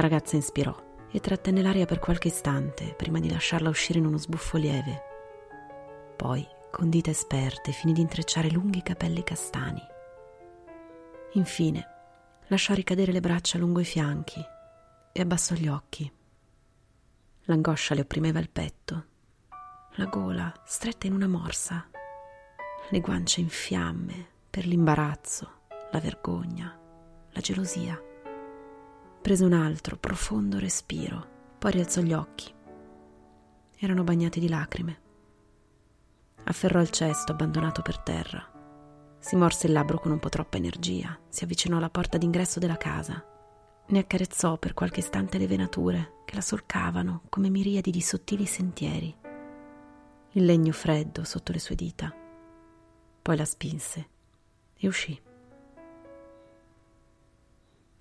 La ragazza inspirò e trattenne l'aria per qualche istante prima di lasciarla uscire in uno sbuffo lieve. Poi, con dita esperte, finì di intrecciare lunghi capelli castani. Infine, lasciò ricadere le braccia lungo i fianchi e abbassò gli occhi. L'angoscia le opprimeva il petto, la gola stretta in una morsa, le guance in fiamme per l'imbarazzo, la vergogna, la gelosia. Prese un altro profondo respiro, poi rialzò gli occhi. Erano bagnati di lacrime. Afferrò il cesto abbandonato per terra. Si morse il labbro con un po' troppa energia, si avvicinò alla porta d'ingresso della casa. Ne accarezzò per qualche istante le venature che la solcavano come miriadi di sottili sentieri. Il legno freddo sotto le sue dita. Poi la spinse e uscì.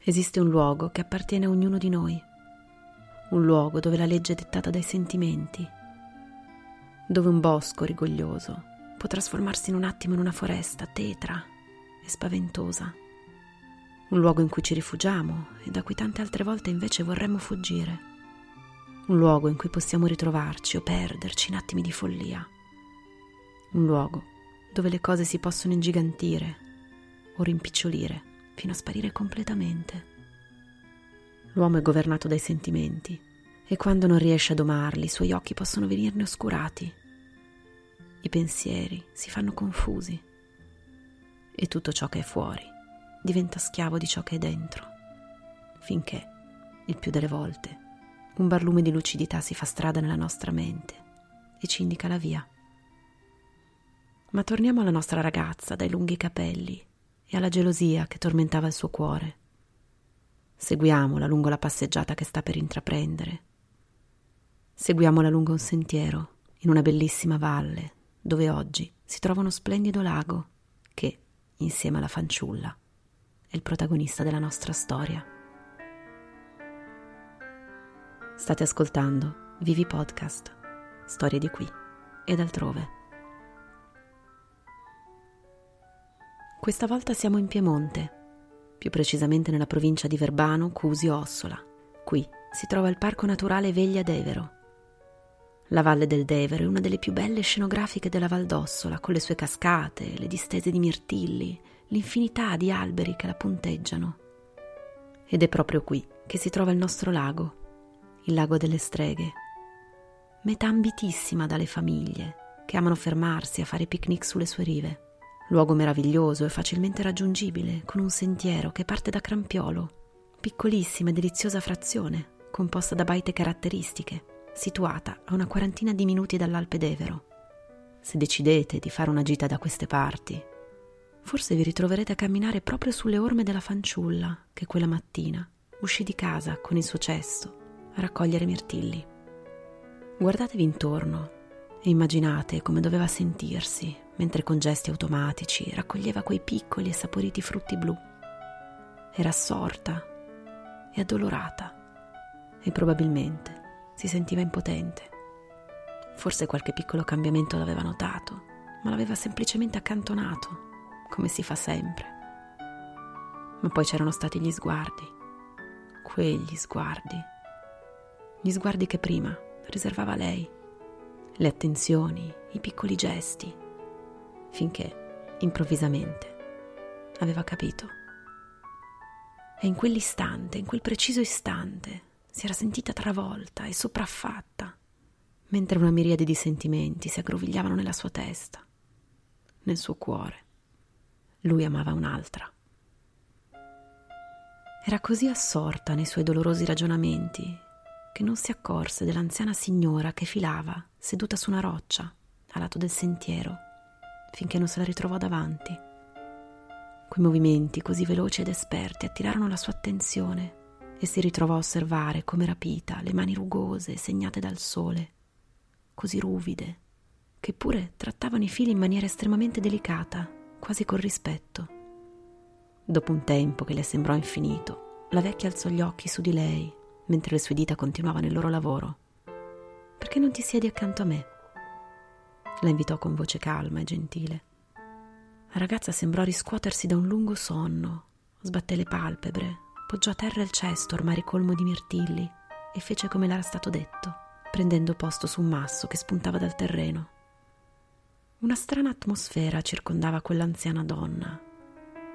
Esiste un luogo che appartiene a ognuno di noi, un luogo dove la legge è dettata dai sentimenti, dove un bosco rigoglioso può trasformarsi in un attimo in una foresta tetra e spaventosa, un luogo in cui ci rifugiamo e da cui tante altre volte invece vorremmo fuggire, un luogo in cui possiamo ritrovarci o perderci in attimi di follia, un luogo dove le cose si possono ingigantire o rimpicciolire fino a sparire completamente. L'uomo è governato dai sentimenti e quando non riesce a domarli i suoi occhi possono venirne oscurati. I pensieri si fanno confusi e tutto ciò che è fuori diventa schiavo di ciò che è dentro, finché, il più delle volte, un barlume di lucidità si fa strada nella nostra mente e ci indica la via. Ma torniamo alla nostra ragazza dai lunghi capelli e alla gelosia che tormentava il suo cuore. Seguiamola lungo la passeggiata che sta per intraprendere. Seguiamola lungo un sentiero, in una bellissima valle, dove oggi si trova uno splendido lago che, insieme alla fanciulla, è il protagonista della nostra storia. State ascoltando Vivi Podcast, storie di qui ed altrove. Questa volta siamo in Piemonte, più precisamente nella provincia di Verbano, Cusio, Ossola. Qui si trova il Parco Naturale Veglia d'Evero. La Valle del Devero è una delle più belle scenografiche della Val d'Ossola, con le sue cascate, le distese di mirtilli, l'infinità di alberi che la punteggiano. Ed è proprio qui che si trova il nostro lago, il lago delle streghe, meta ambitissima dalle famiglie che amano fermarsi a fare picnic sulle sue rive luogo meraviglioso e facilmente raggiungibile, con un sentiero che parte da Crampiolo, piccolissima e deliziosa frazione, composta da baite caratteristiche, situata a una quarantina di minuti dall'Alpe d'Evero. Se decidete di fare una gita da queste parti, forse vi ritroverete a camminare proprio sulle orme della fanciulla che quella mattina uscì di casa con il suo cesto a raccogliere mirtilli. Guardatevi intorno e immaginate come doveva sentirsi mentre con gesti automatici raccoglieva quei piccoli e saporiti frutti blu. Era assorta e addolorata e probabilmente si sentiva impotente. Forse qualche piccolo cambiamento l'aveva notato, ma l'aveva semplicemente accantonato, come si fa sempre. Ma poi c'erano stati gli sguardi, quegli sguardi, gli sguardi che prima riservava lei, le attenzioni, i piccoli gesti finché, improvvisamente, aveva capito. E in quell'istante, in quel preciso istante, si era sentita travolta e sopraffatta, mentre una miriade di sentimenti si aggrovigliavano nella sua testa, nel suo cuore. Lui amava un'altra. Era così assorta nei suoi dolorosi ragionamenti che non si accorse dell'anziana signora che filava, seduta su una roccia, a lato del sentiero, finché non se la ritrovò davanti. Quei movimenti così veloci ed esperti attirarono la sua attenzione e si ritrovò a osservare come rapita le mani rugose segnate dal sole, così ruvide, che pure trattavano i fili in maniera estremamente delicata, quasi con rispetto. Dopo un tempo che le sembrò infinito, la vecchia alzò gli occhi su di lei, mentre le sue dita continuavano il loro lavoro. Perché non ti siedi accanto a me? La invitò con voce calma e gentile. La ragazza sembrò riscuotersi da un lungo sonno, sbatté le palpebre poggiò a terra il cesto ormai ricolmo di mirtilli e fece come l'era stato detto, prendendo posto su un masso che spuntava dal terreno. Una strana atmosfera circondava quell'anziana donna,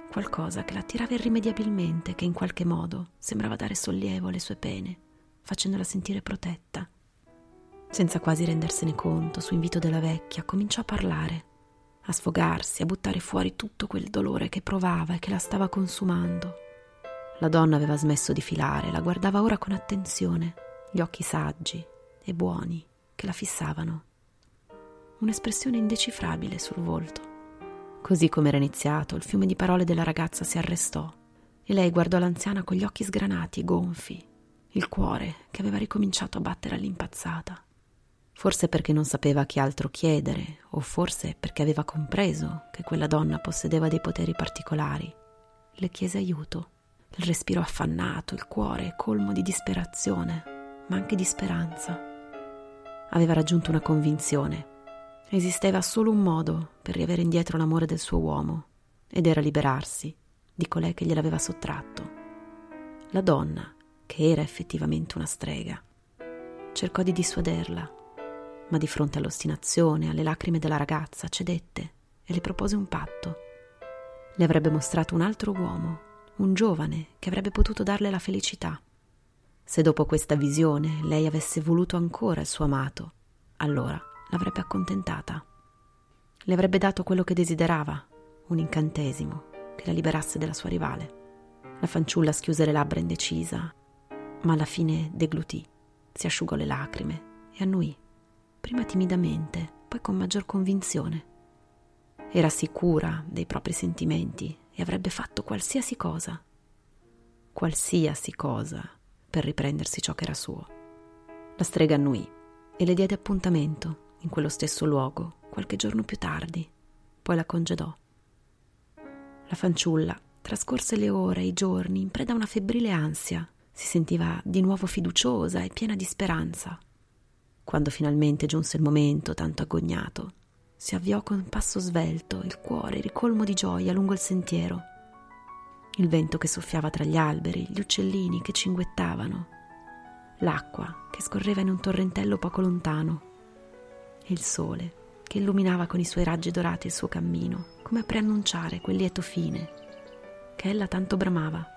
qualcosa che l'attirava irrimediabilmente, che in qualche modo sembrava dare sollievo alle sue pene, facendola sentire protetta. Senza quasi rendersene conto, su invito della vecchia, cominciò a parlare, a sfogarsi, a buttare fuori tutto quel dolore che provava e che la stava consumando. La donna aveva smesso di filare, la guardava ora con attenzione, gli occhi saggi e buoni che la fissavano. Un'espressione indecifrabile sul volto. Così come era iniziato, il fiume di parole della ragazza si arrestò e lei guardò l'anziana con gli occhi sgranati, gonfi, il cuore che aveva ricominciato a battere all'impazzata. Forse perché non sapeva che altro chiedere, o forse perché aveva compreso che quella donna possedeva dei poteri particolari, le chiese aiuto il respiro affannato, il cuore colmo di disperazione, ma anche di speranza. Aveva raggiunto una convinzione. Esisteva solo un modo per riavere indietro l'amore del suo uomo, ed era liberarsi di colei che gliel'aveva sottratto. La donna, che era effettivamente una strega, cercò di dissuaderla, ma di fronte all'ostinazione, alle lacrime della ragazza, cedette e le propose un patto. Le avrebbe mostrato un altro uomo un giovane che avrebbe potuto darle la felicità. Se dopo questa visione lei avesse voluto ancora il suo amato, allora l'avrebbe accontentata. Le avrebbe dato quello che desiderava, un incantesimo che la liberasse della sua rivale. La fanciulla schiuse le labbra indecisa, ma alla fine deglutì, si asciugò le lacrime e annuì, prima timidamente, poi con maggior convinzione. Era sicura dei propri sentimenti e avrebbe fatto qualsiasi cosa, qualsiasi cosa, per riprendersi ciò che era suo. La strega annui e le diede appuntamento in quello stesso luogo qualche giorno più tardi, poi la congedò. La fanciulla trascorse le ore e i giorni in preda a una febbrile ansia, si sentiva di nuovo fiduciosa e piena di speranza. Quando finalmente giunse il momento tanto agognato, si avviò con passo svelto, il cuore ricolmo di gioia lungo il sentiero. Il vento che soffiava tra gli alberi, gli uccellini che cinguettavano, l'acqua che scorreva in un torrentello poco lontano e il sole che illuminava con i suoi raggi dorati il suo cammino, come a preannunciare quel lieto fine che ella tanto bramava.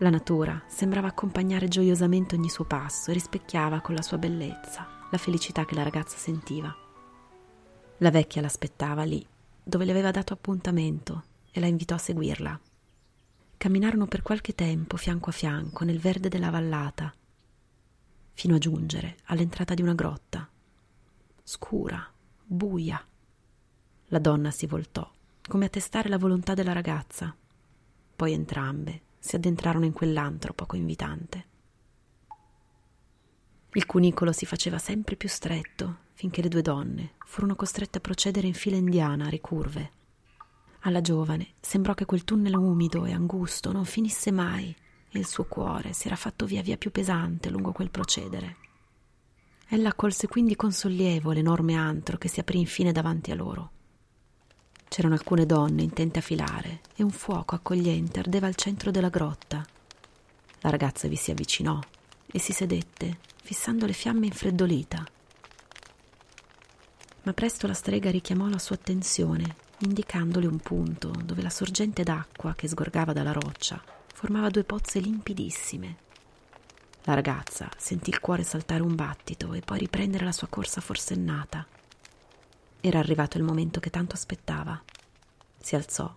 La natura sembrava accompagnare gioiosamente ogni suo passo e rispecchiava con la sua bellezza la felicità che la ragazza sentiva. La vecchia l'aspettava lì, dove le aveva dato appuntamento, e la invitò a seguirla. Camminarono per qualche tempo fianco a fianco nel verde della vallata, fino a giungere all'entrata di una grotta, scura, buia. La donna si voltò, come a testare la volontà della ragazza. Poi entrambe si addentrarono in quell'antro poco invitante. Il cunicolo si faceva sempre più stretto finché le due donne furono costrette a procedere in fila indiana a ricurve. Alla giovane sembrò che quel tunnel umido e angusto non finisse mai e il suo cuore si era fatto via via più pesante lungo quel procedere. Ella accolse quindi con sollievo l'enorme antro che si aprì infine davanti a loro. C'erano alcune donne intente a filare e un fuoco accogliente ardeva al centro della grotta. La ragazza vi si avvicinò e si sedette, fissando le fiamme infreddolita ma presto la strega richiamò la sua attenzione, indicandole un punto dove la sorgente d'acqua che sgorgava dalla roccia formava due pozze limpidissime. La ragazza sentì il cuore saltare un battito e poi riprendere la sua corsa forsennata. Era arrivato il momento che tanto aspettava. Si alzò,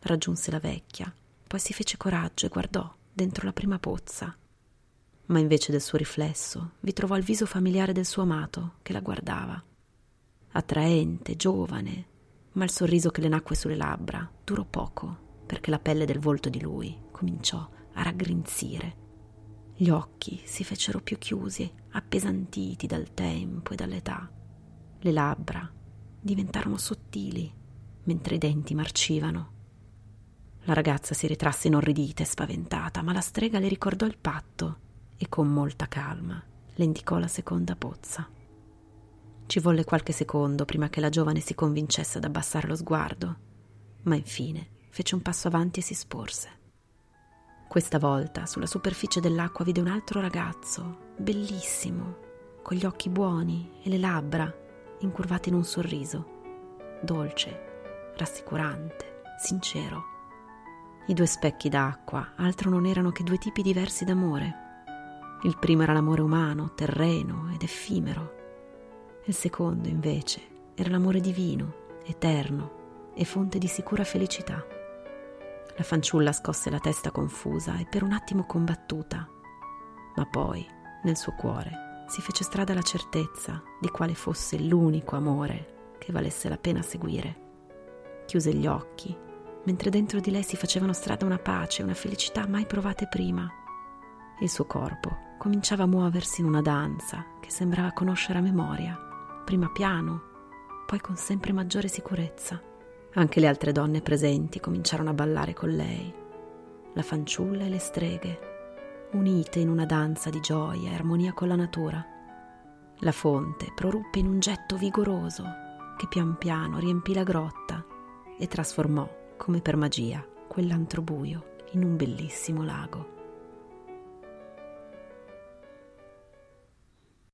raggiunse la vecchia, poi si fece coraggio e guardò dentro la prima pozza. Ma invece del suo riflesso vi trovò il viso familiare del suo amato che la guardava attraente, giovane, ma il sorriso che le nacque sulle labbra durò poco perché la pelle del volto di lui cominciò a raggrinzire. Gli occhi si fecero più chiusi, appesantiti dal tempo e dall'età. Le labbra diventarono sottili, mentre i denti marcivano. La ragazza si ritrasse inorridita e spaventata, ma la strega le ricordò il patto e con molta calma le indicò la seconda pozza. Ci volle qualche secondo prima che la giovane si convincesse ad abbassare lo sguardo, ma infine fece un passo avanti e si sporse. Questa volta sulla superficie dell'acqua vide un altro ragazzo, bellissimo, con gli occhi buoni e le labbra incurvate in un sorriso, dolce, rassicurante, sincero. I due specchi d'acqua altro non erano che due tipi diversi d'amore. Il primo era l'amore umano, terreno ed effimero. Il secondo, invece, era l'amore divino, eterno e fonte di sicura felicità. La fanciulla scosse la testa confusa e per un attimo combattuta, ma poi, nel suo cuore, si fece strada la certezza di quale fosse l'unico amore che valesse la pena seguire. Chiuse gli occhi, mentre dentro di lei si facevano strada una pace e una felicità mai provate prima. Il suo corpo cominciava a muoversi in una danza che sembrava conoscere a memoria, prima piano, poi con sempre maggiore sicurezza. Anche le altre donne presenti cominciarono a ballare con lei, la fanciulla e le streghe, unite in una danza di gioia e armonia con la natura. La fonte proruppe in un getto vigoroso che pian piano riempì la grotta e trasformò, come per magia, quell'antro buio in un bellissimo lago.